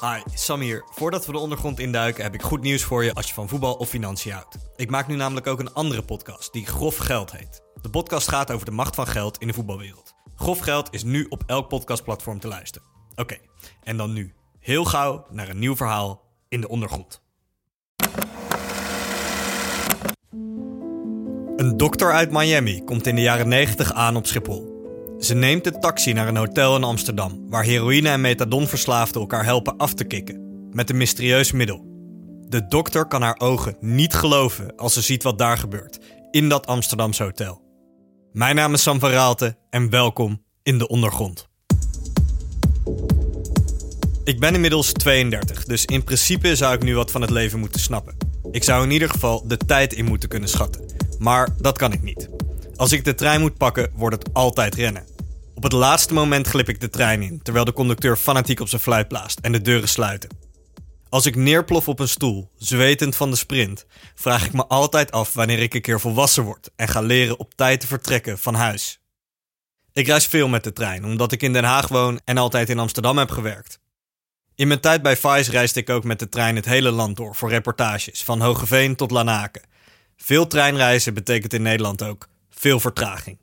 Hi, Sam hier. Voordat we de ondergrond induiken heb ik goed nieuws voor je als je van voetbal of financiën houdt. Ik maak nu namelijk ook een andere podcast die Grof Geld heet. De podcast gaat over de macht van geld in de voetbalwereld. Grof Geld is nu op elk podcastplatform te luisteren. Oké, en dan nu. Heel gauw naar een nieuw verhaal in de ondergrond. Een dokter uit Miami komt in de jaren 90 aan op Schiphol. Ze neemt de taxi naar een hotel in Amsterdam, waar heroïne en methadonverslaafden elkaar helpen af te kicken. Met een mysterieus middel. De dokter kan haar ogen niet geloven als ze ziet wat daar gebeurt, in dat Amsterdamse hotel. Mijn naam is Sam van Raalte en welkom in de ondergrond. Ik ben inmiddels 32, dus in principe zou ik nu wat van het leven moeten snappen. Ik zou in ieder geval de tijd in moeten kunnen schatten. Maar dat kan ik niet. Als ik de trein moet pakken, wordt het altijd rennen. Op het laatste moment glip ik de trein in, terwijl de conducteur fanatiek op zijn fluit blaast en de deuren sluiten. Als ik neerplof op een stoel, zwetend van de sprint, vraag ik me altijd af wanneer ik een keer volwassen word en ga leren op tijd te vertrekken van huis. Ik reis veel met de trein, omdat ik in Den Haag woon en altijd in Amsterdam heb gewerkt. In mijn tijd bij Vice reisde ik ook met de trein het hele land door voor reportages, van Hogeveen tot Lanaken. Veel treinreizen betekent in Nederland ook veel vertraging.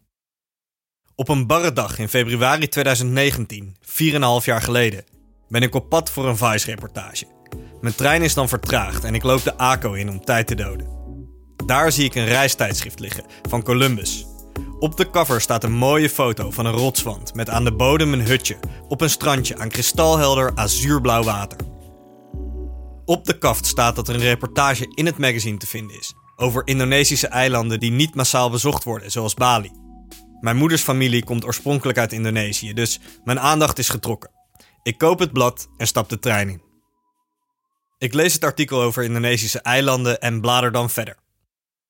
Op een barre dag in februari 2019, 4,5 jaar geleden, ben ik op pad voor een Vice-reportage. Mijn trein is dan vertraagd en ik loop de ACO in om tijd te doden. Daar zie ik een reistijdschrift liggen van Columbus. Op de cover staat een mooie foto van een rotswand met aan de bodem een hutje op een strandje aan kristalhelder azuurblauw water. Op de kaft staat dat er een reportage in het magazine te vinden is over Indonesische eilanden die niet massaal bezocht worden, zoals Bali. Mijn moeders familie komt oorspronkelijk uit Indonesië, dus mijn aandacht is getrokken. Ik koop het blad en stap de trein in. Ik lees het artikel over Indonesische eilanden en blader dan verder.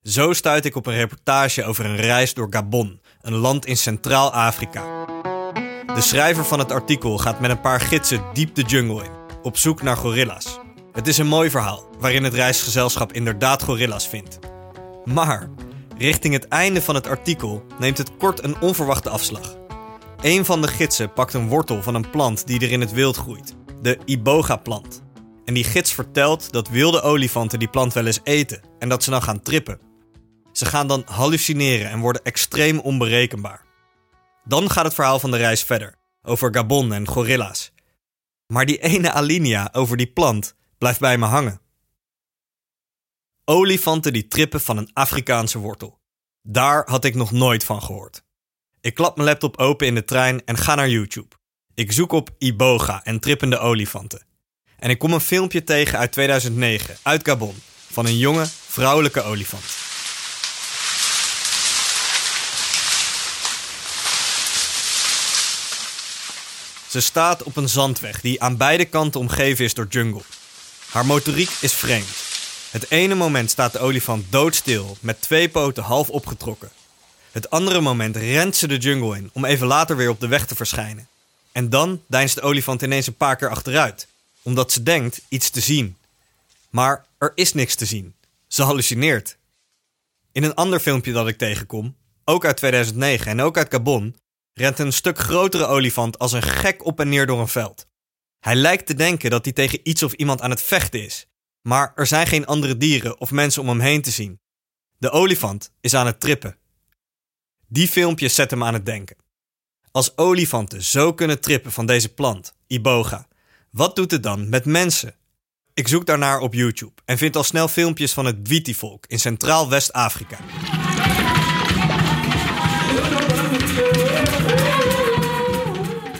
Zo stuit ik op een reportage over een reis door Gabon, een land in Centraal-Afrika. De schrijver van het artikel gaat met een paar gidsen diep de jungle in, op zoek naar gorilla's. Het is een mooi verhaal, waarin het reisgezelschap inderdaad gorilla's vindt. Maar, richting het einde van het artikel neemt het kort een onverwachte afslag. Een van de gidsen pakt een wortel van een plant die er in het wild groeit, de iboga-plant. En die gids vertelt dat wilde olifanten die plant wel eens eten en dat ze dan gaan trippen. Ze gaan dan hallucineren en worden extreem onberekenbaar. Dan gaat het verhaal van de reis verder, over Gabon en gorilla's. Maar die ene alinea over die plant blijft bij me hangen. Olifanten die trippen van een Afrikaanse wortel. Daar had ik nog nooit van gehoord. Ik klap mijn laptop open in de trein en ga naar YouTube. Ik zoek op Iboga en trippende olifanten. En ik kom een filmpje tegen uit 2009, uit Gabon, van een jonge, vrouwelijke olifant. Ze staat op een zandweg die aan beide kanten omgeven is door jungle. Haar motoriek is vreemd. Het ene moment staat de olifant doodstil, met twee poten half opgetrokken. Het andere moment rent ze de jungle in om even later weer op de weg te verschijnen. En dan deinst de olifant ineens een paar keer achteruit, omdat ze denkt iets te zien. Maar er is niks te zien. Ze hallucineert. In een ander filmpje dat ik tegenkom, ook uit 2009 en ook uit Gabon, rent een stuk grotere olifant als een gek op en neer door een veld. Hij lijkt te denken dat hij tegen iets of iemand aan het vechten is, maar er zijn geen andere dieren of mensen om hem heen te zien. De olifant is aan het trippen. Die filmpjes zetten me aan het denken. Als olifanten zo kunnen trippen van deze plant, iboga, wat doet het dan met mensen? Ik zoek daarnaar op YouTube en vind al snel filmpjes van het Dwiti-volk in Centraal West-Afrika.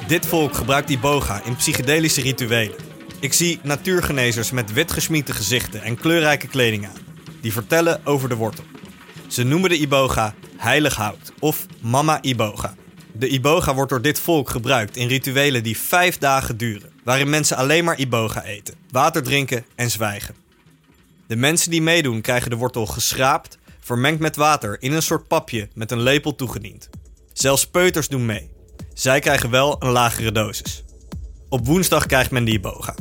Dit volk gebruikt iboga in psychedelische rituelen. Ik zie natuurgenezers met witgesminkte gezichten en kleurrijke kleding aan, die vertellen over de wortel. Ze noemen de iboga heilig hout of mama iboga. De iboga wordt door dit volk gebruikt in rituelen die vijf dagen duren, waarin mensen alleen maar iboga eten, water drinken en zwijgen. De mensen die meedoen krijgen de wortel geschraapt, vermengd met water in een soort papje met een lepel toegediend. Zelfs peuters doen mee. Zij krijgen wel een lagere dosis. Op woensdag krijgt men de iboga.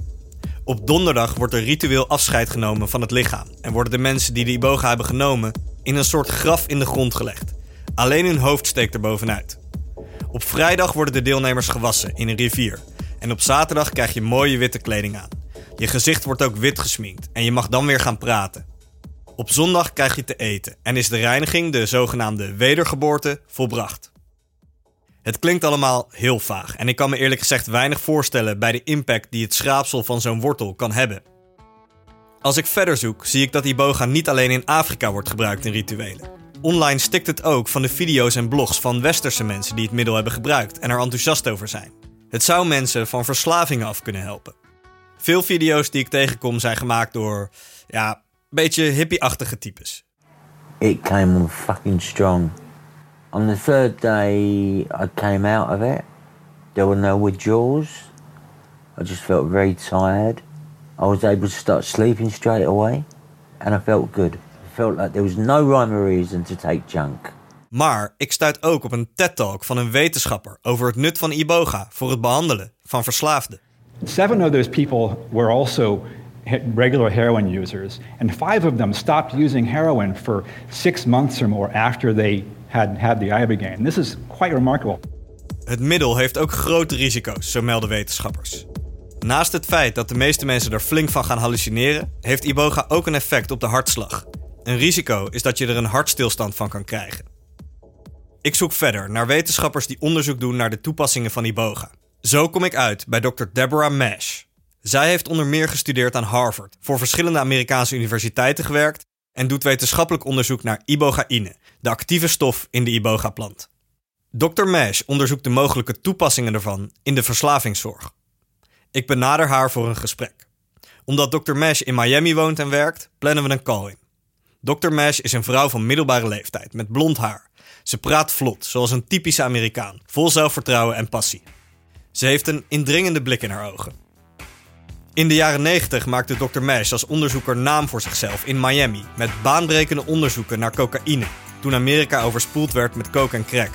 Op donderdag wordt er ritueel afscheid genomen van het lichaam en worden de mensen die de iboga hebben genomen in een soort graf in de grond gelegd. Alleen hun hoofd steekt er bovenuit. Op vrijdag worden de deelnemers gewassen in een rivier en op zaterdag krijg je mooie witte kleding aan. Je gezicht wordt ook wit gesminkt en je mag dan weer gaan praten. Op zondag krijg je te eten en is de reiniging, de zogenaamde wedergeboorte, volbracht. Het klinkt allemaal heel vaag en ik kan me eerlijk gezegd weinig voorstellen bij de impact die het schraapsel van zo'n wortel kan hebben. Als ik verder zoek, zie ik dat iboga niet alleen in Afrika wordt gebruikt in rituelen. Online stikt het ook van de video's en blogs van westerse mensen die het middel hebben gebruikt en er enthousiast over zijn. Het zou mensen van verslavingen af kunnen helpen. Veel video's die ik tegenkom zijn gemaakt door, ja, beetje hippie-achtige types. It came on fucking strong. On the third day I came out of it, there were no withdrawals. I just felt very tired. I was able to start sleeping straight away and I felt good. I felt like there was no rhyme or reason to take junk. Maar ik stuit ook op een TED-talk van een wetenschapper over het nut van iboga voor het behandelen van verslaafden. Seven of those people were also regular heroin users, and five of them stopped using heroin for six months or more after they had had the ibogaine. This is quite remarkable. Het middel heeft ook grote risico's, zo melden wetenschappers. Naast het feit dat de meeste mensen er flink van gaan hallucineren, heeft iboga ook een effect op de hartslag. Een risico is dat je er een hartstilstand van kan krijgen. Ik zoek verder naar wetenschappers die onderzoek doen naar de toepassingen van iboga. Zo kom ik uit bij Dr. Deborah Mash. Zij heeft onder meer gestudeerd aan Harvard, voor verschillende Amerikaanse universiteiten gewerkt en doet wetenschappelijk onderzoek naar ibogaïne, de actieve stof in de iboga-plant. Dr. Mash onderzoekt de mogelijke toepassingen ervan in de verslavingszorg. Ik benader haar voor een gesprek. Omdat Dr. Mash in Miami woont en werkt, plannen we een call in. Dr. Mash is een vrouw van middelbare leeftijd met blond haar. Ze praat vlot, zoals een typische Amerikaan, vol zelfvertrouwen en passie. Ze heeft een indringende blik in haar ogen. In de jaren 90 maakte Dr. Mash als onderzoeker naam voor zichzelf in Miami met baanbrekende onderzoeken naar cocaïne, toen Amerika overspoeld werd met coke en crack.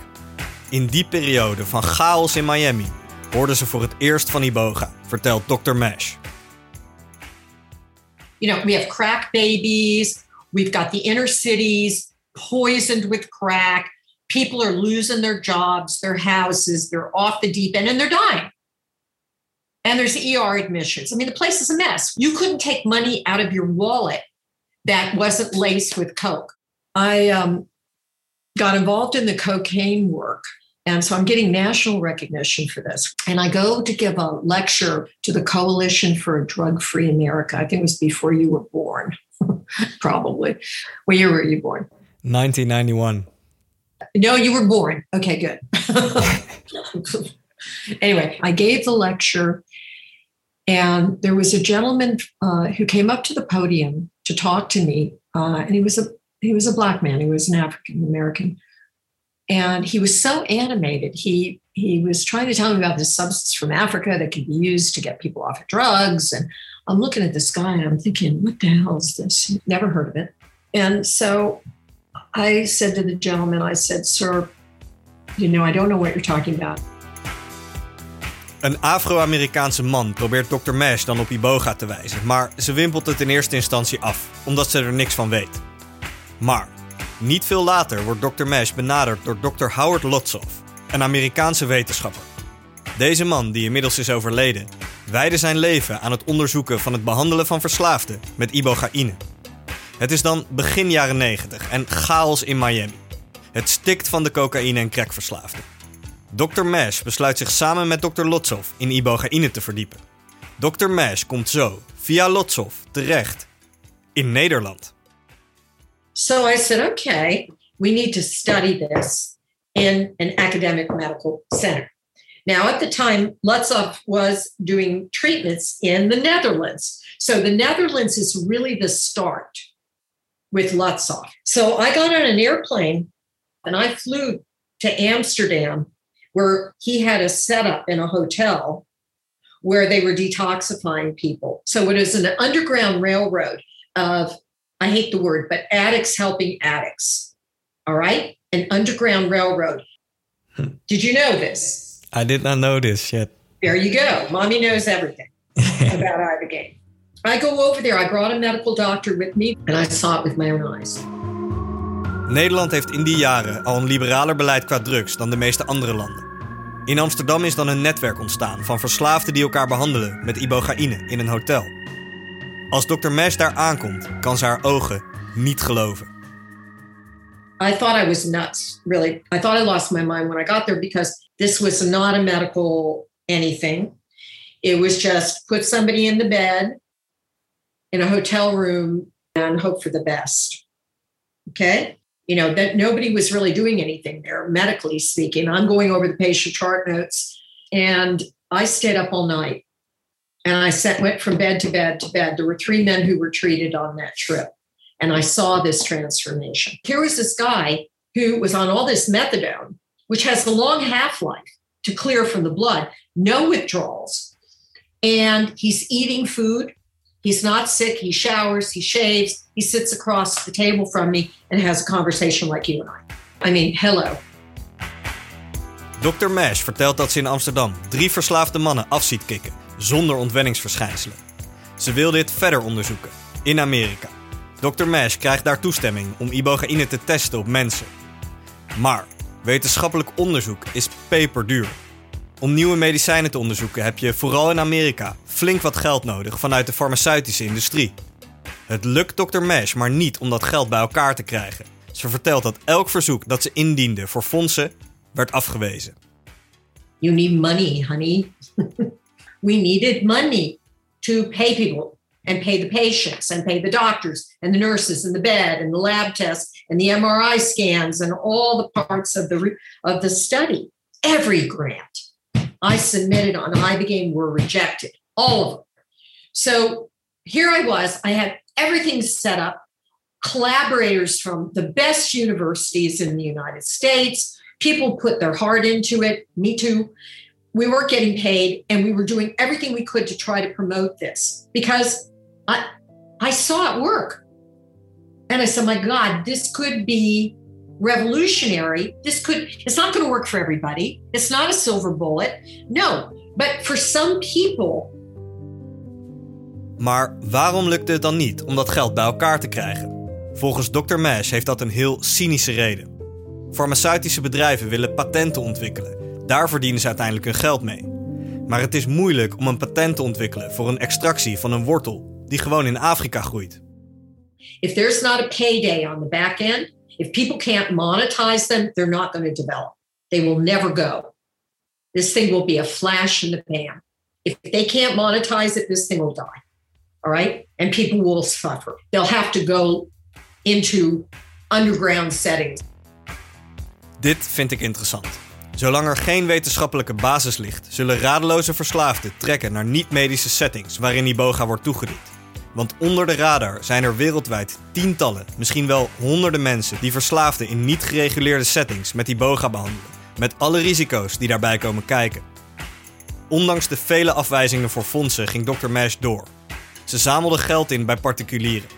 In die periode van chaos in Miami hoorden ze voor het eerst van Iboga, vertelt Dr. Mash. You know, we have crack babies, we've got the inner cities poisoned with crack. People are losing their jobs, their houses, they're off the deep end, and they're dying. And there's ER admissions. I mean, the place is a mess. You couldn't take money out of your wallet that wasn't laced with coke. I um, got involved in the cocaine work. And so I'm getting national recognition for this. And I go to give a lecture to the Coalition for a Drug Free America. I think it was before you were born, probably. What year were you born? 1991. No, you were born. Okay, good. anyway, I gave the lecture, and there was a gentleman uh, who came up to the podium to talk to me, uh, and he was a he was a black man. He was an African American, and he was so animated. He he was trying to tell me about this substance from Africa that could be used to get people off of drugs. And I'm looking at this guy and I'm thinking, what the hell is this? Never heard of it. And so I said to the gentleman, I said, sir, you know, I don't know what you're talking about. Een Afro-Amerikaanse man probeert Dr. Mash dan op Iboga te wijzen, maar ze wimpelt het in eerste instantie af, omdat ze er niks van weet. Maar niet veel later wordt Dr. Mash benaderd door Dr. Howard Lotsoff, een Amerikaanse wetenschapper. Deze man, die inmiddels is overleden, wijde zijn leven aan het onderzoeken van het behandelen van verslaafden met ibogaïne. Het is dan begin jaren 90 en chaos in Miami. Het stikt van de cocaïne- en crackverslaafden. Dr. Mash besluit zich samen met Dr. Lotsoff in ibogaïne te verdiepen. Dr. Mash komt zo, via Lotsoff, terecht in Nederland. So I said, okay, we need to study this in an academic medical center. Now, at the time, Lutzov was doing treatments in the Netherlands. So the Netherlands is really the start with Lutzov. So I got on an airplane and I flew to Amsterdam, where he had a setup in a hotel where they were detoxifying people. So it is an underground railroad of I hate the word, but addicts helping addicts. All right? An underground railroad. Hmm. Did you know this? I did not know this yet. There you go. Mommy knows everything about Ibogaine. I go over there. I brought a medical doctor with me and I saw it with my own eyes. Nederland heeft in die jaren al een liberaler beleid qua drugs dan de meeste andere landen. In Amsterdam is dan een netwerk ontstaan van verslaafden die elkaar behandelen met ibogaïne in een hotel. Als Dr. Mesh daar aankomt, kan ze haar ogen niet geloven. I thought I was nuts, really. I thought I lost my mind when I got there because this was not a medical anything. It was just put somebody in the bed in a hotel room and hope for the best. Okay. You know, that nobody was really doing anything there, medically speaking. I'm going over the patient chart notes and I stayed up all night and I went from bed to bed to bed. There were three men who were treated on that trip. And I saw this transformation. Here was this guy who was on all this methadone, which has a long half life to clear from the blood, no withdrawals. And he's eating food. He's not sick. He showers, he shaves, he sits across the table from me and has a conversation like you and I. I mean, hello. Dr. Mesh vertelt dat ze in Amsterdam drie verslaafde mannen af ziet kicken, zonder ontwenningsverschijnselen. Ze wil dit verder onderzoeken, in Amerika. Dr. Mesh krijgt daar toestemming om ibogaïne te testen op mensen. Maar wetenschappelijk onderzoek is peperduur. Om nieuwe medicijnen te onderzoeken heb je vooral in Amerika flink wat geld nodig vanuit de farmaceutische industrie. Het lukt Dr. Mesh maar niet om dat geld bij elkaar te krijgen. Ze vertelt dat elk verzoek dat ze indiende voor fondsen werd afgewezen. You need money, honey. we needed money to pay people and pay the patients and pay the doctors and the nurses and the bed and the lab tests and the MRI scans and all the parts of the of the study. Every grant I submitted on iBegame were rejected, all of them. So here I was. I had everything set up. Collaborators from the best universities in the United States. People put their heart into it. Me too. We weren't getting paid, and we were doing everything we could to try to promote this because I, I saw it work. And I said, my God, this could be revolutionary. This could, it's not going to work for everybody. It's not a silver bullet. No, but for some people. Maar waarom lukte het dan niet om dat geld bij elkaar te krijgen? Volgens Dr. Mesh heeft dat een heel cynische reden. Farmaceutische bedrijven willen patenten ontwikkelen. Daar verdienen ze uiteindelijk hun geld mee. Maar het is moeilijk om een patent te ontwikkelen voor een extractie van een wortel die gewoon in Afrika groeit. If there's not a payday on the back end, if people can't monetize them, they're not going to develop. They will never go. This thing will be a flash in the pan. If they can't monetize it, this thing will die. All right. And people will suffer. They'll have to go into underground settings. Dit vind ik interessant. Zolang er geen wetenschappelijke basis ligt, zullen radeloze verslaafden trekken naar niet-medische settings waarin iboga wordt toegediend. Want onder de radar zijn er wereldwijd tientallen, misschien wel honderden mensen die verslaafden in niet gereguleerde settings met iboga behandelen, met alle risico's die daarbij komen kijken. Ondanks de vele afwijzingen voor fondsen ging Dr. Mesh door. Ze zamelde geld in bij particulieren.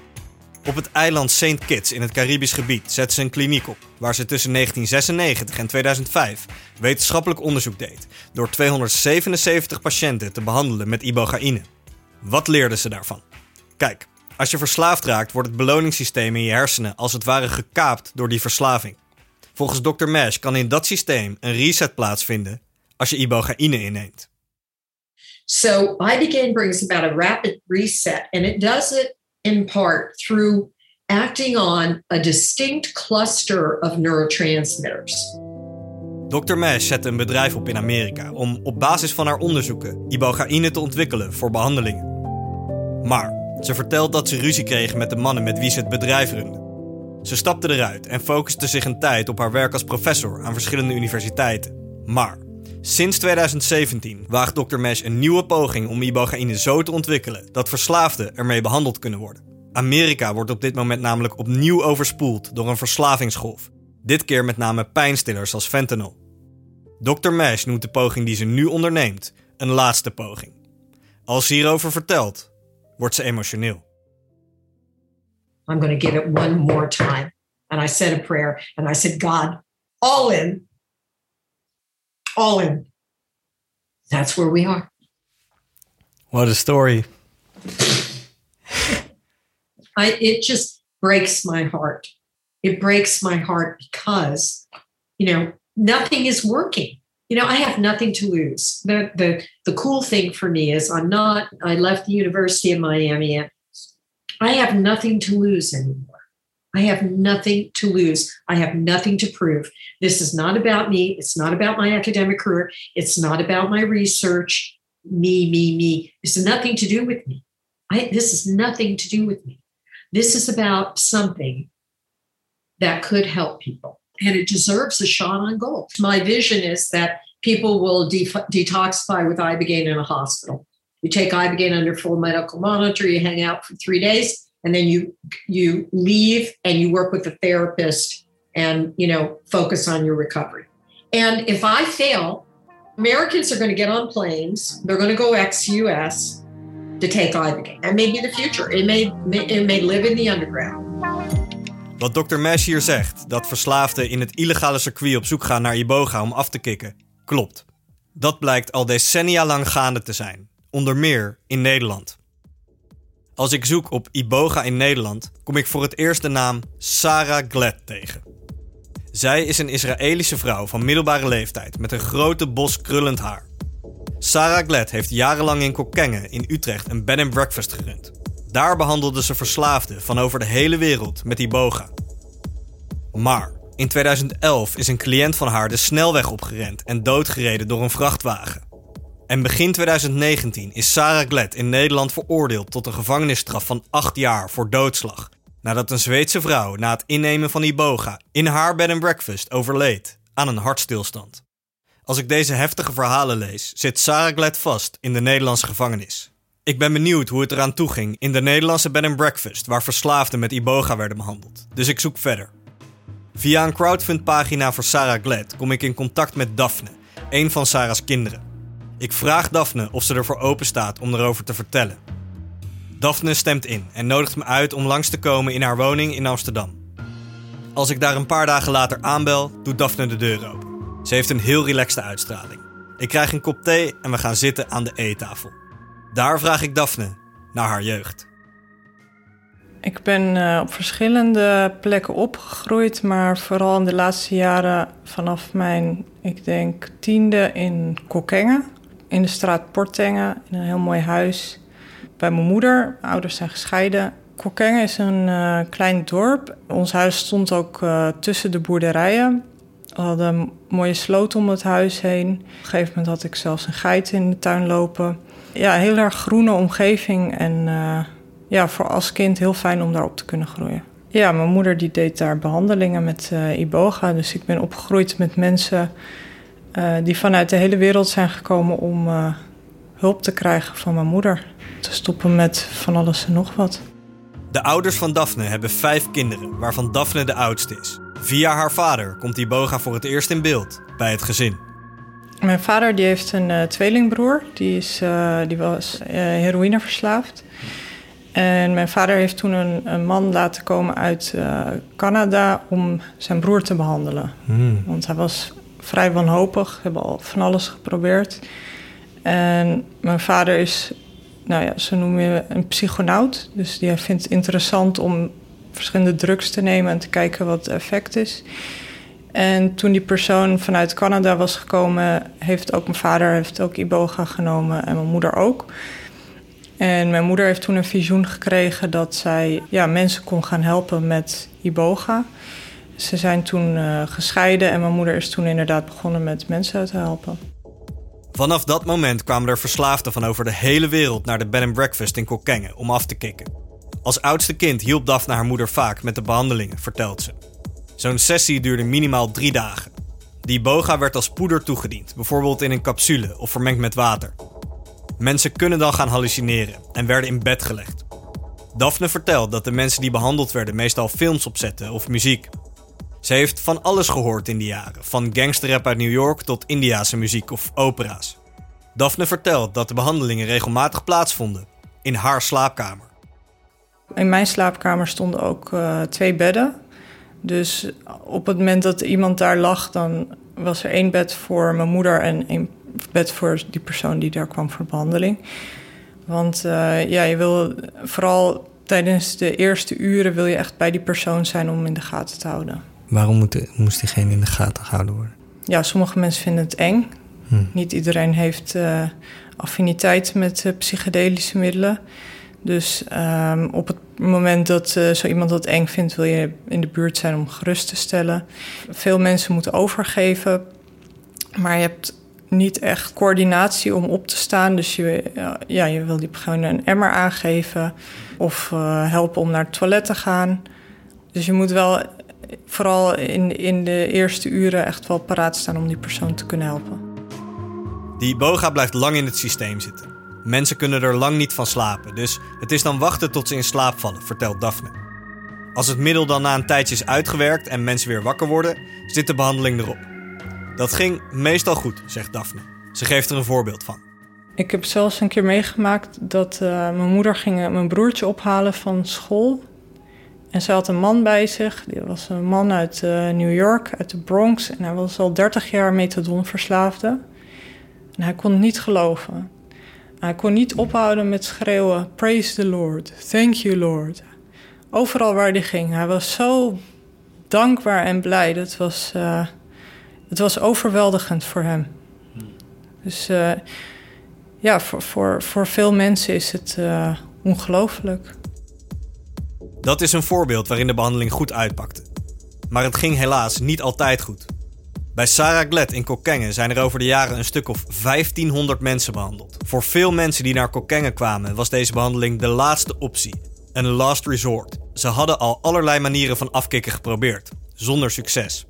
Op het eiland St. Kitts in het Caribisch gebied zette ze een kliniek op, waar ze tussen 1996 en 2005 wetenschappelijk onderzoek deed door 277 patiënten te behandelen met ibogaïne. Wat leerden ze daarvan? Kijk, als je verslaafd raakt, wordt het beloningssysteem in je hersenen als het ware gekaapt door die verslaving. Volgens Dr. Mesh kan in dat systeem een reset plaatsvinden als je ibogaïne inneemt. So iBegan brings about a rapid reset, and it does it in part through acting on a distinct cluster of neurotransmitters. Dr. Mesh zette een bedrijf op in Amerika om op basis van haar onderzoeken ibogaïne te ontwikkelen voor behandelingen. Maar ze vertelt dat ze ruzie kreeg met de mannen met wie ze het bedrijf runde. Ze stapte eruit en focuste zich een tijd op haar werk als professor aan verschillende universiteiten. Maar sinds 2017 waagt Dr. Mesh een nieuwe poging om ibogaïne zo te ontwikkelen dat verslaafden ermee behandeld kunnen worden. Amerika wordt op dit moment namelijk opnieuw overspoeld door een verslavingsgolf. Dit keer met name pijnstillers als fentanyl. Dr. Mesh noemt de poging die ze nu onderneemt een laatste poging. Als hierover vertelt, wordt ze emotioneel. I'm going to give it one more time. And I said a prayer and I said, God, all in, all in. That's where we are. What a story. I, it just breaks my heart. It breaks my heart because, you know, nothing is working. You know, I have nothing to lose. The the the cool thing for me is I'm not. I left the University of Miami I have nothing to lose anymore. I have nothing to lose. I have nothing to prove. This is not about me. It's not about my academic career. It's not about my research. Me, me, me. Has nothing to do with me. I, this is nothing to do with me. This is about something that could help people. And it deserves a shot on goal. My vision is that people will de- detoxify with Ibogaine in a hospital. You take Ibogaine under full medical monitor, you hang out for three days, and then you you leave and you work with a therapist and you know focus on your recovery. And if I fail, Americans are going to get on planes, they're going to go ex-US to take Ibogaine. And maybe in the future, it may, it may live in the underground. Wat Dr. Mesh hier zegt, dat verslaafden in het illegale circuit op zoek gaan naar Iboga om af te kicken, klopt. Dat blijkt al decennia lang gaande te zijn, onder meer in Nederland. Als ik zoek op Iboga in Nederland, kom ik voor het eerst de naam Sarah Gled tegen. Zij is een Israëlische vrouw van middelbare leeftijd met een grote bos krullend haar. Sarah Gled heeft jarenlang in Kokkengen in Utrecht een bed and breakfast gerund. Daar behandelde ze verslaafden van over de hele wereld met Iboga. Maar in 2011 is een cliënt van haar de snelweg opgerend en doodgereden door een vrachtwagen. En begin 2019 is Sarah Gled in Nederland veroordeeld tot een gevangenisstraf van 8 jaar voor doodslag. Nadat een Zweedse vrouw na het innemen van Iboga in haar bed and breakfast overleed aan een hartstilstand. Als ik deze heftige verhalen lees, zit Sarah Gled vast in de Nederlandse gevangenis. Ik ben benieuwd hoe het eraan toeging in de Nederlandse bed and breakfast waar verslaafden met Iboga werden behandeld. Dus ik zoek verder. Via een crowdfund-pagina voor Sarah Gled kom ik in contact met Daphne, een van Sarah's kinderen. Ik vraag Daphne of ze ervoor open staat om erover te vertellen. Daphne stemt in en nodigt me uit om langs te komen in haar woning in Amsterdam. Als ik daar een paar dagen later aanbel, doet Daphne de deur open. Ze heeft een heel relaxte uitstraling. Ik krijg een kop thee en we gaan zitten aan de eettafel. Daar vraag ik Daphne naar haar jeugd. Ik ben uh, op verschillende plekken opgegroeid, maar vooral in de laatste jaren vanaf mijn, ik denk, tiende in Kokkengen. In de straat Portengen, in een heel mooi huis. Bij mijn moeder, mijn ouders zijn gescheiden. Kokkengen is een uh, klein dorp. Ons huis stond ook uh, tussen de boerderijen. We hadden een mooie sloot om het huis heen. Op een gegeven moment had ik zelfs een geit in de tuin lopen. Ja, heel erg groene omgeving en uh, ja, voor als kind heel fijn om daarop te kunnen groeien. Ja, mijn moeder die deed daar behandelingen met uh, iboga. Dus ik ben opgegroeid met mensen uh, die vanuit de hele wereld zijn gekomen om hulp te krijgen van mijn moeder. Te stoppen met van alles en nog wat. De ouders van Daphne hebben vijf kinderen, waarvan Daphne de oudste is. Via haar vader komt Iboga voor het eerst in beeld bij het gezin. Mijn vader die heeft een uh, tweelingbroer, die, is, uh, die was uh, heroïneverslaafd. En mijn vader heeft toen een, een man laten komen uit Canada om zijn broer te behandelen. Hmm. Want hij was vrij wanhopig, hebben al van alles geprobeerd. En mijn vader is, nou ja, ze noemen je een psychonaut. Dus die vindt het interessant om verschillende drugs te nemen en te kijken wat het effect is. En toen die persoon vanuit Canada was gekomen, heeft ook mijn vader heeft ook iboga genomen en mijn moeder ook. En mijn moeder heeft toen een visioen gekregen dat zij ja, mensen kon gaan helpen met iboga. Ze zijn toen uh, gescheiden en mijn moeder is toen inderdaad begonnen met mensen te helpen. Vanaf dat moment kwamen er verslaafden van over de hele wereld naar de bed and breakfast in Kokkengen om af te kicken. Als oudste kind hielp Daphne haar moeder vaak met de behandelingen, vertelt ze. Zo'n sessie duurde minimaal drie dagen. Die boga werd als poeder toegediend, bijvoorbeeld in een capsule of vermengd met water. Mensen kunnen dan gaan hallucineren en werden in bed gelegd. Daphne vertelt dat de mensen die behandeld werden meestal films opzetten of muziek. Ze heeft van alles gehoord in die jaren, van gangsterrap uit New York tot Indiase muziek of opera's. Daphne vertelt dat de behandelingen regelmatig plaatsvonden in haar slaapkamer. In mijn slaapkamer stonden ook uh, twee bedden. Dus op het moment dat iemand daar lag, dan was er één bed voor mijn moeder en één bed voor die persoon die daar kwam voor behandeling. Want uh, ja, je wil vooral tijdens de eerste uren wil je echt bij die persoon zijn om in de gaten te houden. Waarom moet, moest diegene in de gaten gehouden worden? Ja, sommige mensen vinden het eng. Hm. Niet iedereen heeft uh, affiniteit met uh, psychedelische middelen. Dus ehm, op het moment dat uh, zo iemand dat eng vindt, wil je in de buurt zijn om gerust te stellen. Veel mensen moeten overgeven, maar je hebt niet echt coördinatie om op te staan. Dus je, ja, je wil die gewoon een emmer aangeven of uh, helpen om naar het toilet te gaan. Dus je moet wel vooral in, in de eerste uren echt wel paraat staan om die persoon te kunnen helpen. Die boga blijft lang in het systeem zitten. Mensen kunnen er lang niet van slapen, dus het is dan wachten tot ze in slaap vallen, vertelt Daphne. Als het middel dan na een tijdje is uitgewerkt en mensen weer wakker worden, zit de behandeling erop. Dat ging meestal goed, zegt Daphne. Ze geeft er een voorbeeld van. Ik heb zelfs een keer meegemaakt dat uh, mijn moeder ging mijn broertje ophalen van school. En ze had een man bij zich. Die was een man uit uh, New York, uit de Bronx. En hij was al 30 jaar methadonverslaafde. En hij kon het niet geloven. Hij kon niet ophouden met schreeuwen: Praise the Lord, thank you, Lord. Overal waar hij ging. Hij was zo dankbaar en blij. Dat was, uh, het was overweldigend voor hem. Dus uh, ja, voor, voor, voor veel mensen is het uh, ongelooflijk. Dat is een voorbeeld waarin de behandeling goed uitpakte. Maar het ging helaas niet altijd goed. Bij Sarah Glet in Kokkengen zijn er over de jaren een stuk of 1500 mensen behandeld. Voor veel mensen die naar Kokkengen kwamen was deze behandeling de laatste optie. Een last resort. Ze hadden al allerlei manieren van afkicken geprobeerd, zonder succes.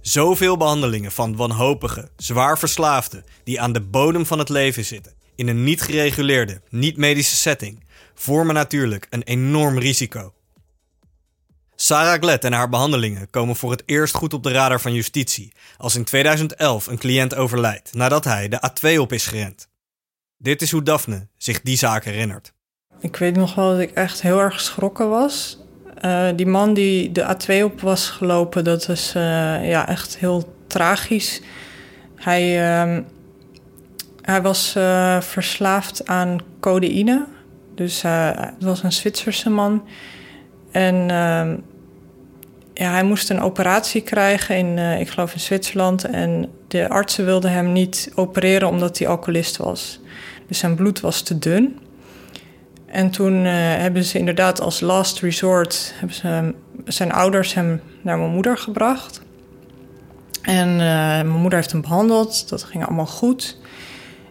Zoveel behandelingen van wanhopigen, zwaar verslaafden die aan de bodem van het leven zitten, in een niet gereguleerde, niet-medische setting, vormen natuurlijk een enorm risico. Sarah Glet en haar behandelingen komen voor het eerst goed op de radar van justitie, als in 2011 een cliënt overlijdt nadat hij de A2 op is gerend. Dit is hoe Daphne zich die zaak herinnert. Ik weet nog wel dat ik echt heel erg geschrokken was. Uh, die man die de A2 op was gelopen, dat is uh, ja, echt heel tragisch. Hij, uh, hij was uh, verslaafd aan codeïne. Dus het was een Zwitserse man. En ehm, ja, hij moest een operatie krijgen in, uh, ik geloof in Zwitserland. En de artsen wilden hem niet opereren omdat hij alcoholist was. Dus zijn bloed was te dun. En toen uh, hebben ze inderdaad als last resort... Hebben zijn ouders hem naar mijn moeder gebracht. En uh, mijn moeder heeft hem behandeld. Dat ging allemaal goed.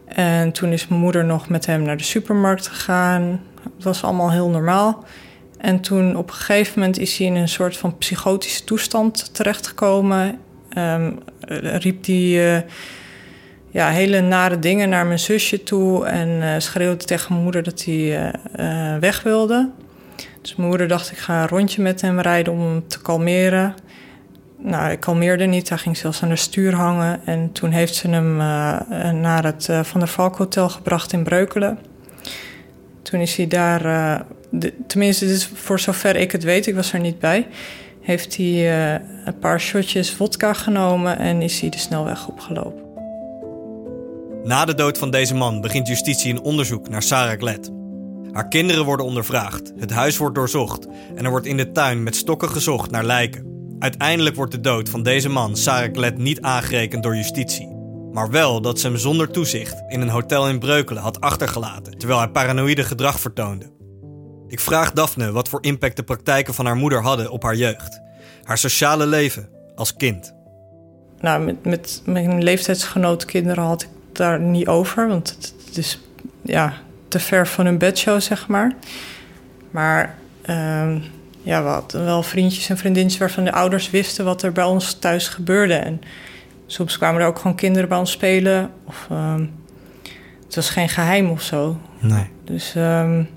En toen is mijn moeder nog met hem naar de supermarkt gegaan. Het was allemaal heel normaal. En toen op een gegeven moment is hij in een soort van psychotische toestand terechtgekomen. Um, riep hij uh, ja, hele nare dingen naar mijn zusje toe en uh, schreeuwde tegen mijn moeder dat hij weg wilde. Dus mijn moeder dacht, ik ga een rondje met hem rijden om hem te kalmeren. Nou, ik kalmeerde niet. Hij ging zelfs aan de stuur hangen. En toen heeft ze hem naar het Van der Valk Hotel gebracht in Breukelen. Toen is hij daar de, tenminste, dus voor zover ik het weet, ik was er niet bij, heeft hij uh, een paar shotjes vodka genomen en is hij de snelweg opgelopen. Na de dood van deze man begint justitie een onderzoek naar Sarah Glet. Haar kinderen worden ondervraagd, het huis wordt doorzocht en er wordt in de tuin met stokken gezocht naar lijken. Uiteindelijk wordt de dood van deze man, Sarah Glet, niet aangerekend door justitie. Maar wel dat ze hem zonder toezicht in een hotel in Breukelen had achtergelaten, terwijl hij paranoïde gedrag vertoonde. Ik vraag Daphne wat voor impact de praktijken van haar moeder hadden op haar jeugd. Haar sociale leven als kind. Nou, met, met mijn leeftijdsgenoten kinderen had ik daar niet over. Want het, is ja, te ver van hun bedshow, zeg maar. Maar uh, ja, we hadden wel vriendjes en vriendinnetjes waarvan de ouders wisten wat er bij ons thuis gebeurde. En soms kwamen er ook gewoon kinderen bij ons spelen. Of, uh, het was geen geheim of zo. Nee. Dus... Um,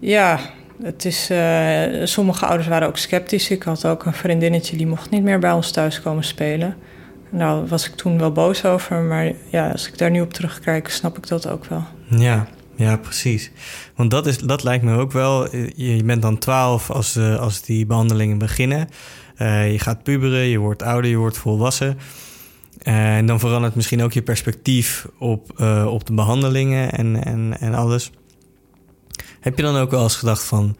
ja, het is, uh, sommige ouders waren ook sceptisch. Ik had ook een vriendinnetje die mocht niet meer bij ons thuis komen spelen. Nou, was ik toen wel boos over, maar ja, als ik daar nu op terugkijk, snap ik dat ook wel. Ja, ja, precies. Want dat, is, dat lijkt me ook wel. Je, bent dan twaalf als, uh, als die behandelingen beginnen. Uh, je gaat puberen, je wordt ouder, je wordt volwassen. en dan verandert misschien ook je perspectief op, op de behandelingen en, en, en alles. Heb je dan ook wel eens gedacht van...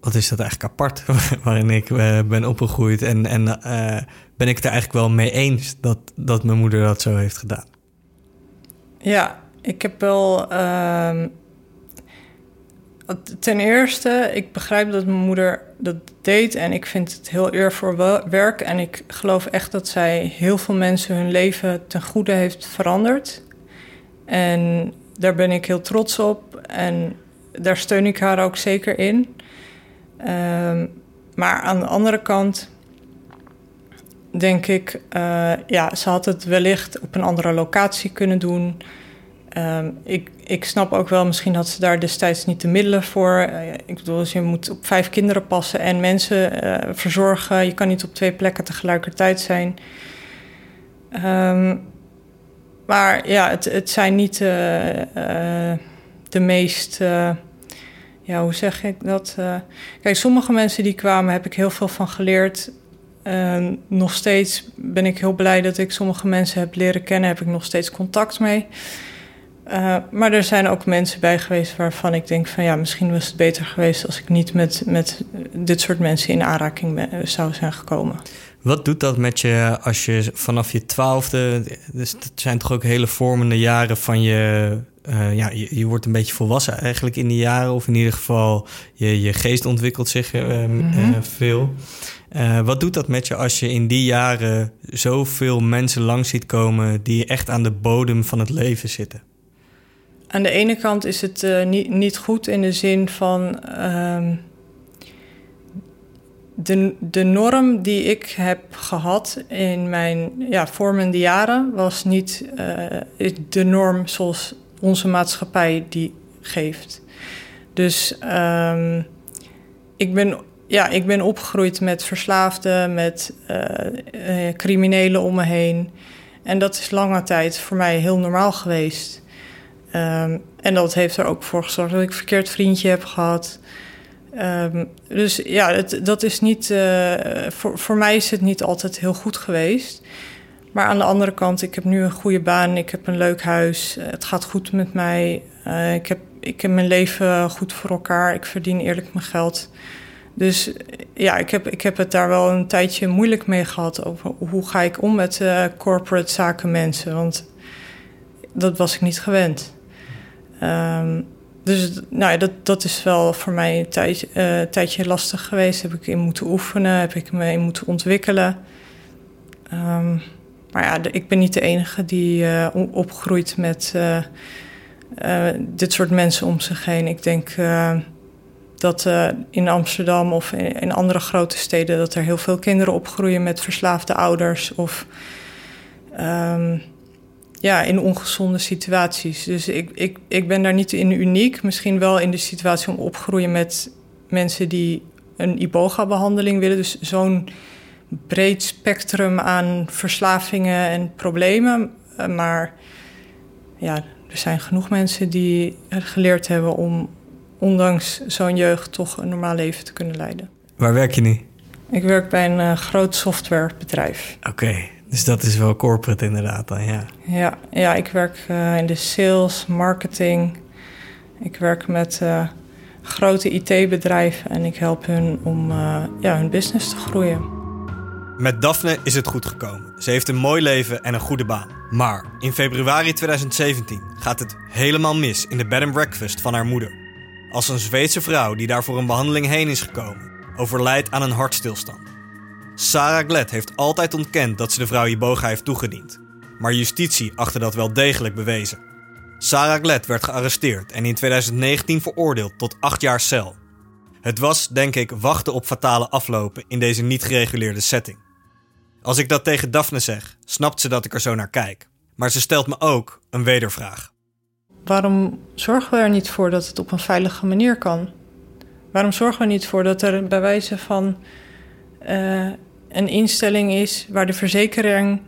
wat is dat eigenlijk apart waarin ik ben opgegroeid... en, en ben ik het er eigenlijk wel mee eens dat, dat mijn moeder dat zo heeft gedaan? Ja, ik heb wel. ehm, ten eerste, ik begrijp dat mijn moeder dat deed en ik vind het heel eer voor werk. En ik geloof echt dat zij heel veel mensen hun leven ten goede heeft veranderd. En daar ben ik heel trots op en daar steun ik haar ook zeker in. Ehm, maar aan de andere kant denk ik, eh, ja, ze had het wellicht op een andere locatie kunnen doen. Ehm, ik, ik snap ook wel, misschien had ze daar destijds niet de middelen voor. Eh, ik bedoel, dus je moet op vijf kinderen passen en mensen eh, verzorgen. Je kan niet op twee plekken tegelijkertijd zijn. Ehm, maar ja, het, het zijn niet eh, de meest. ja, hoe zeg ik dat? Kijk, sommige mensen die kwamen, heb ik heel veel van geleerd. Ehm, nog steeds ben ik heel blij dat ik sommige mensen heb leren kennen. Heb ik nog steeds contact mee. Eh, maar er zijn ook mensen bij geweest waarvan ik denk van ja, misschien was het beter geweest als ik niet met, met dit soort mensen in aanraking ben- zou zijn gekomen. Wat doet dat met je als je vanaf je twaalfde... Dus dat zijn toch ook hele vormende jaren van je... eh, ja, je, je wordt een beetje volwassen eigenlijk in die jaren. Of in ieder geval, je, je geest ontwikkelt zich eh, eh, veel. Eh, wat doet dat met je als je in die jaren zoveel mensen langs ziet komen... die echt aan de bodem van het leven zitten? Aan de ene kant is het eh, niet, niet goed in de zin van. ehm, de, de norm die ik heb gehad in mijn ja, vormende jaren was niet eh, de norm zoals onze maatschappij die geeft. Dus ehm, ik, ben, ja, ik ben opgegroeid met verslaafden, met eh, criminelen om me heen. En dat is lange tijd voor mij heel normaal geweest. Ehm, en dat heeft er ook voor gezorgd dat ik een verkeerd vriendje heb gehad. Ehm, dus ja, het, dat is niet. eh, voor, voor mij is het niet altijd heel goed geweest. Maar aan de andere kant, ik heb nu een goede baan, ik heb een leuk huis, eh, het gaat goed met mij. Eh, ik, heb, ik heb mijn leven goed voor elkaar, ik verdien eerlijk mijn geld. Dus ja, ik heb, ik heb het daar wel een tijdje moeilijk mee gehad over hoe ga ik om met eh, corporate zaken mensen. Want dat was ik niet gewend. Ehm, dus nou ja, dat, dat is wel voor mij een tijdje, eh, tijdje lastig geweest. Heb ik in moeten oefenen, heb ik me in moeten ontwikkelen. Ehm, maar ja, ik ben niet de enige die eh, opgroeit met eh, dit soort mensen om zich heen. Ik denk dat in Amsterdam of in, in andere grote steden... dat er heel veel kinderen opgroeien met verslaafde ouders... of ehm, ja, in ongezonde situaties. Dus ik, ik, ik ben daar niet in uniek. Misschien wel in de situatie om opgroeien met mensen die een iboga-behandeling willen. Dus zo'n breed spectrum aan verslavingen en problemen. Eh, Maar ja, er zijn genoeg mensen die geleerd hebben om ondanks zo'n jeugd toch een normaal leven te kunnen leiden. Waar werk je nu? Ik werk bij een eh, groot softwarebedrijf. Oké, dus dat is wel corporate inderdaad dan, ja. Ja, ja ik werk eh, in de sales, marketing. Ik werk met eh, grote IT-bedrijven en ik help hun om eh, ja, hun business te groeien. Met Daphne is het goed gekomen. Ze heeft een mooi leven en een goede baan. Maar in februari 2017 gaat het helemaal mis in de bed and breakfast van haar moeder. Als een Zweedse vrouw die daar voor een behandeling heen is gekomen, overlijdt aan een hartstilstand. Sarah Gled heeft altijd ontkend dat ze de vrouw Iboga heeft toegediend. Maar justitie achtte dat wel degelijk bewezen. Sarah Gled werd gearresteerd en in 2019 veroordeeld tot acht jaar cel. Het was, denk ik, wachten op fatale aflopen in deze niet gereguleerde setting. Als ik dat tegen Daphne zeg, snapt ze dat ik er zo naar kijk. Maar ze stelt me ook een wedervraag. Waarom zorgen we er niet voor dat het op een veilige manier kan? Waarom zorgen we niet voor dat er bij wijze van eh, een instelling is waar de verzekering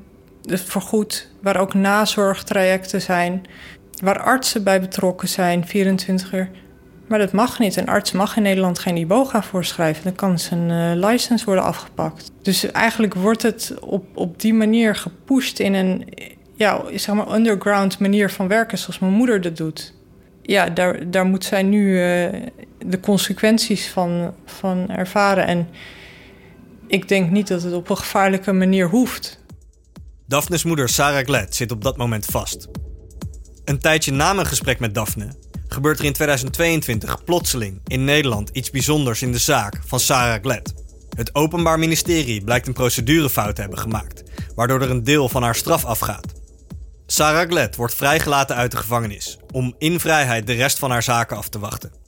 het vergoedt, waar ook nazorgtrajecten zijn, waar artsen bij betrokken zijn, 24 uur. Maar dat mag niet. Een arts mag in Nederland geen iboga voorschrijven. Dan kan zijn eh, license worden afgepakt. Dus eigenlijk wordt het op, op die manier gepusht in een ja, zeg maar underground manier van werken zoals mijn moeder dat doet. Ja, daar, daar moet zij nu eh, de consequenties van, van ervaren. En ik denk niet dat het op een gevaarlijke manier hoeft. Daphne's moeder Sarah Glad zit op dat moment vast. Een tijdje na mijn gesprek met Daphne gebeurt er in 2022 plotseling in Nederland iets bijzonders in de zaak van Sarah Gled. Het Openbaar Ministerie blijkt een procedurefout te hebben gemaakt, waardoor er een deel van haar straf afgaat. Sarah Gled wordt vrijgelaten uit de gevangenis om in vrijheid de rest van haar zaken af te wachten.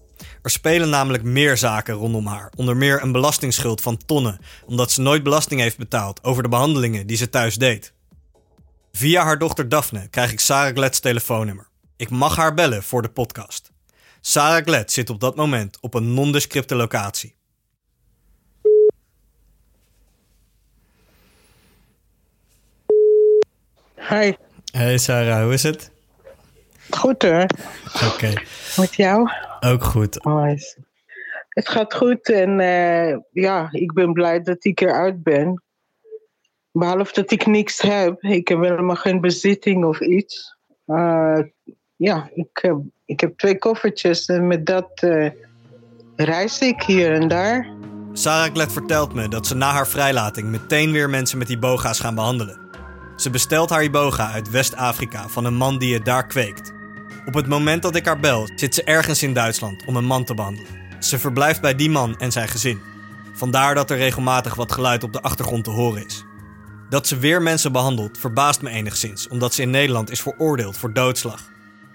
Er spelen namelijk meer zaken rondom haar, onder meer een belastingsschuld van tonnen, omdat ze nooit belasting heeft betaald over de behandelingen die ze thuis deed. Via haar dochter Daphne krijg ik Sarah Gled's telefoonnummer. Ik mag haar bellen voor de podcast. Sarah Gled zit op dat moment op een nondescripte locatie. Hi. Hey Sarah, hoe is het? Goed hoor. Oké, Met jou? Ook goed. Nice. Het gaat goed en eh, ja, ik ben blij dat ik eruit ben. Behalve dat ik niks heb. Ik heb helemaal geen bezitting of iets. Eh, ja, ik heb, ik heb twee koffertjes en met dat eh, reis ik hier en daar. Sarah Gled vertelt me dat ze na haar vrijlating meteen weer mensen met iboga's gaan behandelen. Ze bestelt haar iboga uit West-Afrika van een man die het daar kweekt. Op het moment dat ik haar bel, zit ze ergens in Duitsland om een man te behandelen. Ze verblijft bij die man en zijn gezin. Vandaar dat er regelmatig wat geluid op de achtergrond te horen is. Dat ze weer mensen behandelt verbaast me enigszins, omdat ze in Nederland is veroordeeld voor doodslag.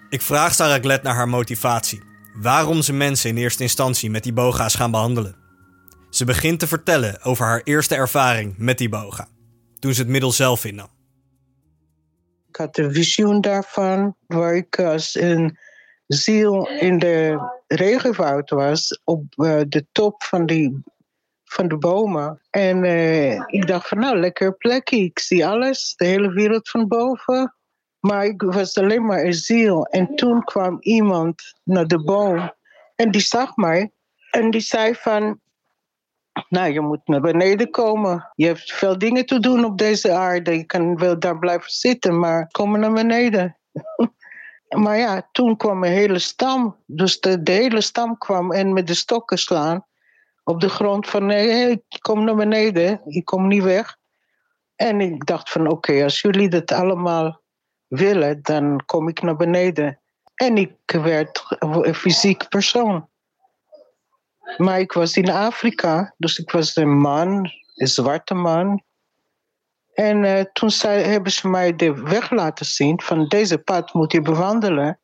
Ik vraag Sarah naar haar motivatie. Waarom ze mensen in eerste instantie met iboga's gaan behandelen. Ze begint te vertellen over haar eerste ervaring met iboga. Toen ze het middel zelf innam. Ik had een visioen daarvan, waar ik als een ziel in de regenwoud was, op eh, de top van, die, van de bomen. En eh, ik dacht van nou, lekker plekje, ik zie alles, de hele wereld van boven. Maar ik was alleen maar een ziel. En toen kwam iemand naar de boom en die zag mij en die zei van, nou, je moet naar beneden komen. Je hebt veel dingen te doen op deze aarde. Je kan wel daar blijven zitten, maar kom naar beneden. maar ja, toen kwam een hele stam. Dus de, de hele stam kwam en met de stokken slaan op de grond van nee, kom naar beneden. Ik kom niet weg. En ik dacht van oké, als jullie dat allemaal willen, dan kom ik naar beneden. En ik werd een fysiek persoon. Maar ik was in Afrika, dus ik was een man, een zwarte man. En eh, toen zei, hebben ze mij de weg laten zien van deze pad moet je bewandelen.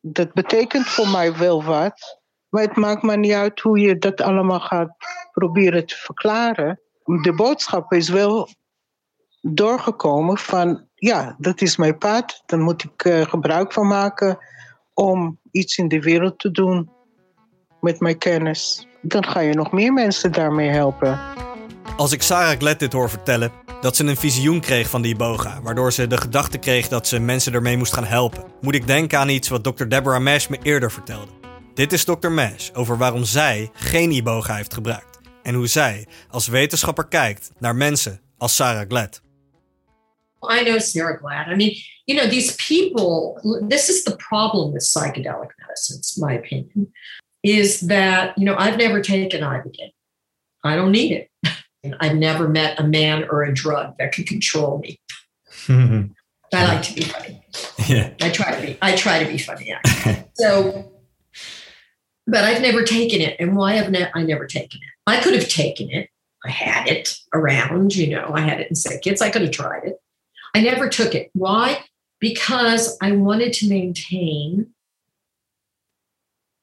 Dat betekent voor mij wel wat, maar het maakt me niet uit hoe je dat allemaal gaat proberen te verklaren. De boodschap is wel doorgekomen van ja, dat is mijn pad, daar moet ik uh, gebruik van maken om iets in de wereld te doen met mijn kennis. Dan ga je nog meer mensen daarmee helpen. Als ik Sarah Gled dit hoor vertellen, dat ze een visioen kreeg van die iboga, waardoor ze de gedachte kreeg dat ze mensen ermee moest gaan helpen, moet ik denken aan iets wat Dr. Deborah Mash me eerder vertelde. Dit is Dr. Mash over waarom zij geen iboga heeft gebruikt en hoe zij als wetenschapper kijkt naar mensen als Sarah Gled. I know Sarah Glad. I mean, you know, these people, this is the problem with psychedelic medicines, my opinion, is that, you know, I've never taken Ibogaine. I don't need it. I've never met a man or a drug that could control me. I like to be funny. Yeah. I try to be. I try to be funny. Actually. so, but I've never taken it, and why have ne- I never taken it? I could have taken it. I had it around. You know, I had it in sick kids. I could have tried it. I never took it. Why? Because I wanted to maintain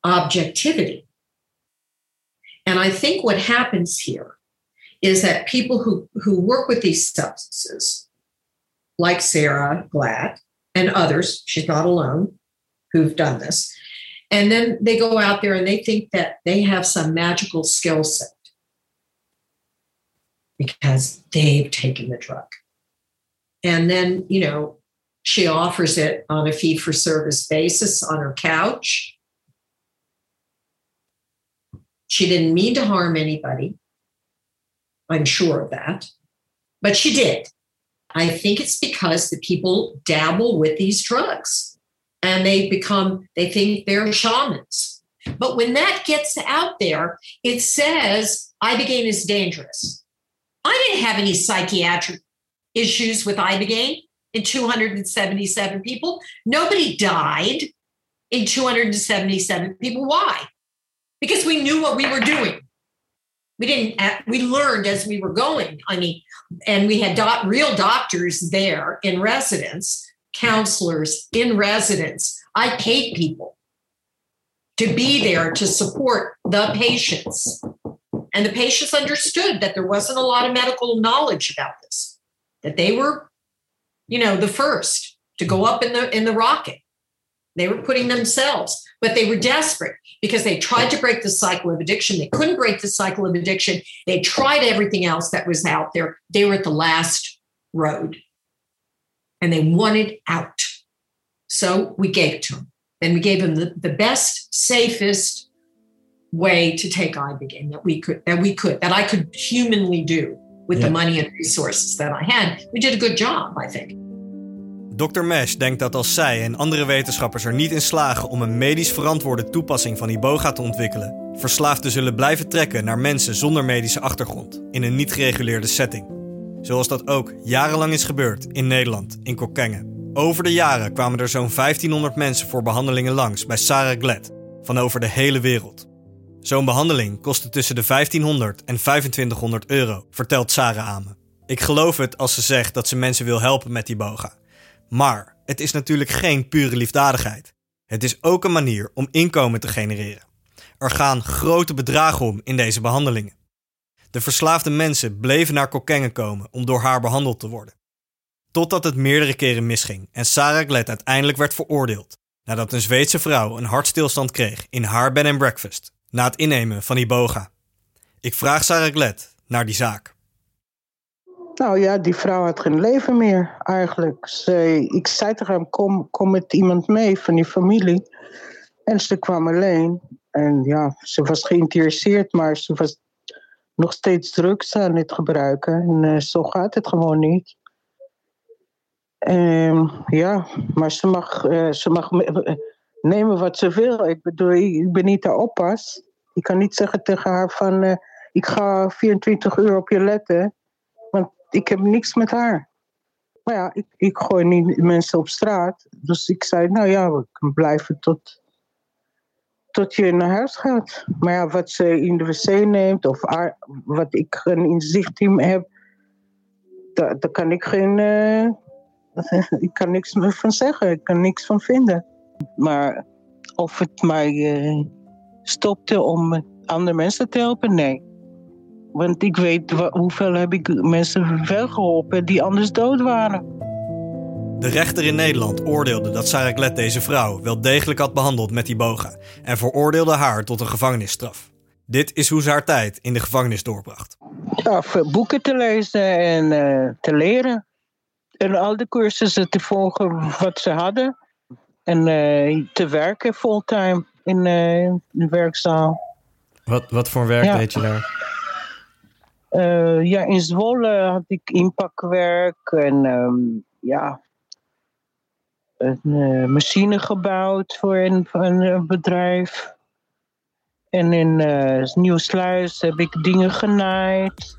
objectivity. And I think what happens here is that people who, who work with these substances, like Sarah Glad and others, she's not alone, who've done this, and then they go out there and they think that they have some magical skill set because they've taken the drug. And then, you know, she offers it on a fee for service basis on her couch. She didn't mean to harm anybody. I'm sure of that. But she did. I think it's because the people dabble with these drugs and they become, they think they're shamans. But when that gets out there, it says Ibogaine is dangerous. I didn't have any psychiatric issues with Ibogaine. in 277 people. Nobody died in 277 people. Why? Because we knew what we were doing. We didn't, uh, we learned as we were going. I mean, and we had doc- real doctors there in residence, counselors in residence. I paid people to be there to support the patients. And the patients understood that there wasn't a lot of medical knowledge about this, that they were, you know, the first to go up in the in the rocket. They were putting themselves, but they were desperate because they tried to break the cycle of addiction. They couldn't break the cycle of addiction. They tried everything else that was out there. They were at the last road and they wanted out. So we gave it to them. And we gave them the, the best, safest way to take Ibogaine that we could that we could that I could humanly do with Ja. the money and resources that I had. We did a good job, I think. Dr. Mesh denkt dat als zij en andere wetenschappers er niet in slagen om een medisch verantwoorde toepassing van iboga te ontwikkelen, verslaafden zullen blijven trekken naar mensen zonder medische achtergrond in een niet gereguleerde setting. Zoals dat ook jarenlang is gebeurd in Nederland, in Kokkengen. Over de jaren kwamen er zo'n 1500 mensen voor behandelingen langs bij Sarah Glad van over de hele wereld. Zo'n behandeling kostte tussen de 1500 en 2500 euro, vertelt Sarah aan me. Ik geloof het als ze zegt dat ze mensen wil helpen met iboga. Maar het is natuurlijk geen pure liefdadigheid. Het is ook een manier om inkomen te genereren. Er gaan grote bedragen om in deze behandelingen. De verslaafde mensen bleven naar Kokkengen komen om door haar behandeld te worden. Totdat het meerdere keren misging en Sarah Glad uiteindelijk werd veroordeeld nadat een Zweedse vrouw een hartstilstand kreeg in haar bed and breakfast na het innemen van Iboga. Ik vraag Sarah Glad naar die zaak. Nou ja, die vrouw had geen leven meer eigenlijk. Ze, ik zei tegen hem, kom, kom met iemand mee van die familie. En ze kwam alleen. En ja, ze was geïnteresseerd, maar ze was nog steeds drugs aan het gebruiken. En eh, zo gaat het gewoon niet. Ehm, ja, maar ze mag, eh, ze mag eh, nemen wat ze wil. Ik bedoel, ik, ben niet haar oppas. Ik kan niet zeggen tegen haar van... ik ga 24 uur op je letten. Ik heb niks met haar. Maar ja, ik, ik gooi niet mensen op straat. Dus ik zei, nou ja, we kunnen blijven tot, tot je naar huis gaat. Maar ja, wat ze in de wc neemt of wat ik een inzicht in heb, daar, kan ik geen. eh, ik kan niks meer van zeggen. Ik kan niks van vinden. Maar of het mij eh, stopte om andere mensen te helpen, nee. Want ik weet hoeveel heb ik mensen wel geholpen die anders dood waren. De rechter in Nederland oordeelde dat Sarah Glad deze vrouw wel degelijk had behandeld met Iboga en veroordeelde haar tot een gevangenisstraf. Dit is hoe ze haar tijd in de gevangenis doorbracht. Ja, voor boeken te lezen en eh, te leren. En al de cursussen te volgen wat ze hadden. En eh, te werken fulltime in eh, de werkzaal. Wat, wat voor werk Ja. deed je daar? Eh, ja, in Zwolle had ik inpakwerk en ehm, ja, een eh, machine gebouwd voor een, een eh, bedrijf. En in uh, Nieuwsluis heb ik dingen genaaid.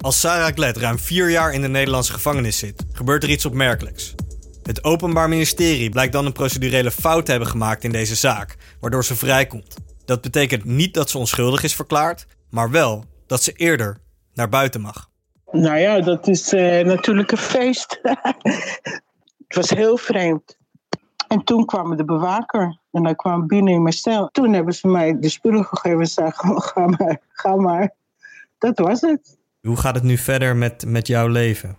Als Sarah Glad ruim vier jaar in de Nederlandse gevangenis zit, gebeurt er iets opmerkelijks. Het Openbaar Ministerie blijkt dan een procedurele fout te hebben gemaakt in deze zaak, waardoor ze vrijkomt. Dat betekent niet dat ze onschuldig is verklaard, maar wel dat ze eerder naar buiten mag. Nou ja, dat is eh, natuurlijk een feest. het was heel vreemd. En toen kwam de bewaker en hij kwam binnen in mijn cel. Toen hebben ze mij de spullen gegeven en zeiden: ga maar, ga maar. Dat was het. Hoe gaat het nu verder met, met jouw leven?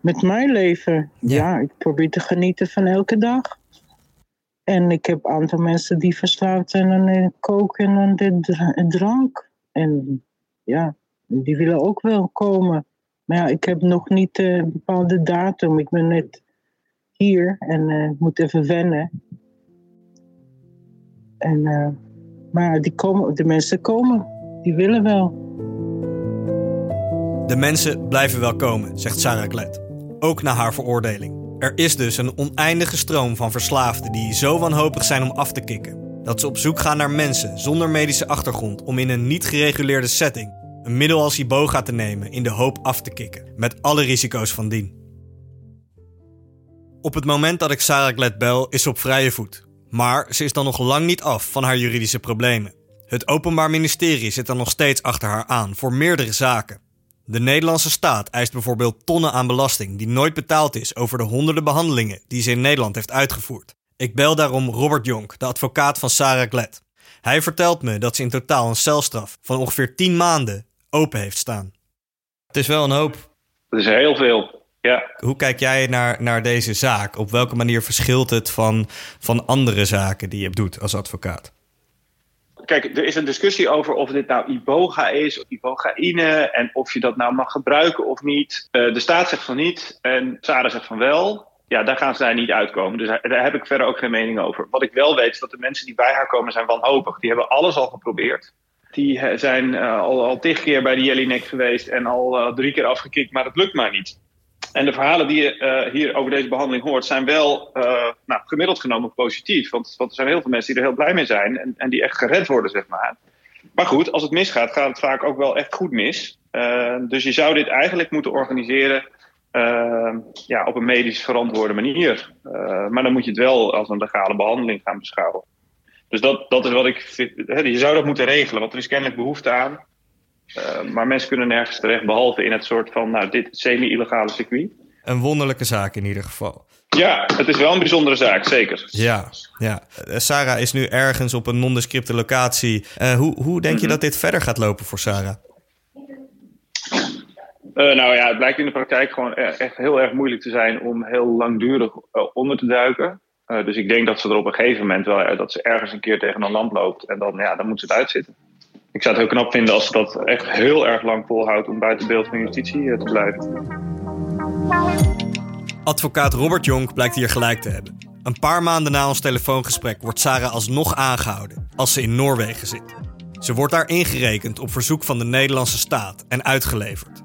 Met mijn leven. Ja. Ja. ik probeer te genieten van elke dag. En ik heb een aantal mensen die verslaafd zijn aan de koken en aan de dra- drank. En ja, die willen ook wel komen. Maar ja, ik heb nog niet eh, een bepaalde datum. Ik ben net hier en eh, moet even wennen. En, eh, maar die, komen, de mensen komen. Die willen wel. De mensen blijven wel komen, zegt Sarah Glad. Ook na haar veroordeling. Er is dus een oneindige stroom van verslaafden die zo wanhopig zijn om af te kicken. Dat ze op zoek gaan naar mensen zonder medische achtergrond om in een niet gereguleerde setting een middel als iboga te nemen in de hoop af te kicken, met alle risico's van dien. Op het moment dat ik Sarah Glad bel, is op vrije voet. Maar ze is dan nog lang niet af van haar juridische problemen. Het Openbaar Ministerie zit dan nog steeds achter haar aan voor meerdere zaken. De Nederlandse staat eist bijvoorbeeld tonnen aan belasting die nooit betaald is over de honderden behandelingen die ze in Nederland heeft uitgevoerd. Ik bel daarom Robert Jonk, de advocaat van Sarah Glad. Hij vertelt me dat ze in totaal een celstraf van ongeveer 10 maanden open heeft staan. Het is wel een hoop. Dat is heel veel. Ja. Hoe kijk jij naar, naar deze zaak? Op welke manier verschilt het van, van andere zaken die je doet als advocaat? Kijk, er is een discussie over of dit nou iboga is of ibogaïne en of je dat nou mag gebruiken of niet. Uh, de staat zegt van niet en Sarah zegt van wel. Ja, daar gaan zij niet uitkomen. Dus daar heb ik verder ook geen mening over. Wat ik wel weet is dat de mensen die bij haar komen zijn wanhopig. Die hebben alles al geprobeerd. Die zijn uh, al, al tig keer bij de Jellinek geweest en al uh, drie keer afgekikt, maar het lukt maar niet. En de verhalen die je hier over deze behandeling hoort, zijn wel nou, gemiddeld genomen positief. Want, want, er zijn heel veel mensen die er heel blij mee zijn en, en, die echt gered worden, zeg maar. Maar goed, als het misgaat, gaat het vaak ook wel echt goed mis. Dus je zou dit eigenlijk moeten organiseren ja, op een medisch verantwoorde manier. maar dan moet je het wel als een legale behandeling gaan beschouwen. Dus dat, dat is wat ik vind. Je zou dat moeten regelen, want er is kennelijk behoefte aan. Uh, maar mensen kunnen nergens terecht, behalve in het soort van nou, dit semi-illegale circuit. Een wonderlijke zaak in ieder geval. Ja, het is wel een bijzondere zaak, zeker. Ja, ja. Sarah is nu ergens op een nondescripte locatie. Uh, hoe, hoe denk je mm -hmm. dat dit verder gaat lopen voor Sarah? Uh, nou ja, het blijkt in de praktijk gewoon echt heel erg moeilijk te zijn om heel langdurig onder te duiken. dus ik denk dat ze er op een gegeven moment wel dat ze ergens een keer tegen een lamp loopt en dan, ja, dan moet ze het uitzitten ik zou het heel knap vinden als ze dat echt heel erg lang volhoudt om buiten beeld van justitie te blijven. Advocaat Robert Jonk blijkt hier gelijk te hebben. Een paar maanden na ons telefoongesprek wordt Sarah alsnog aangehouden als ze in Noorwegen zit. Ze wordt daar ingerekend op verzoek van de Nederlandse staat en uitgeleverd.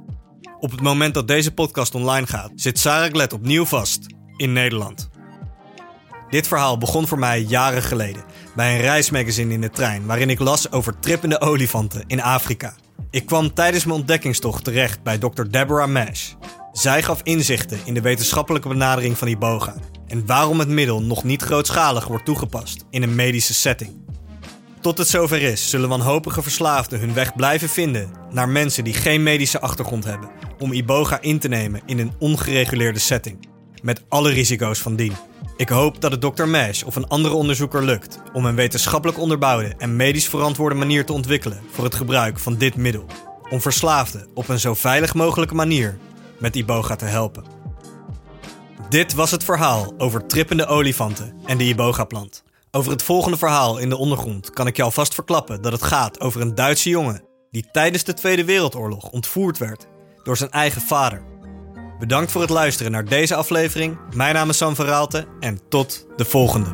Op het moment dat deze podcast online gaat, zit Sarah Glet opnieuw vast in Nederland. Dit verhaal begon voor mij jaren geleden bij een reismagazine in de trein waarin ik las over trippende olifanten in Afrika. Ik kwam tijdens mijn ontdekkingstocht terecht bij Dr. Deborah Mash. Zij gaf inzichten in de wetenschappelijke benadering van iboga en waarom het middel nog niet grootschalig wordt toegepast in een medische setting. Tot het zover is, zullen wanhopige verslaafden hun weg blijven vinden naar mensen die geen medische achtergrond hebben om iboga in te nemen in een ongereguleerde setting, met alle risico's van dien. Ik hoop dat het Dr. Mesh of een andere onderzoeker lukt om een wetenschappelijk onderbouwde en medisch verantwoorde manier te ontwikkelen voor het gebruik van dit middel. Om verslaafden op een zo veilig mogelijke manier met iboga te helpen. Dit was het verhaal over trippende olifanten en de iboga-plant. Over het volgende verhaal in de ondergrond kan ik je alvast verklappen dat het gaat over een Duitse jongen die tijdens de Tweede Wereldoorlog ontvoerd werd door zijn eigen vader. Bedankt voor het luisteren naar deze aflevering. Mijn naam is Sam Verraalte en tot de volgende.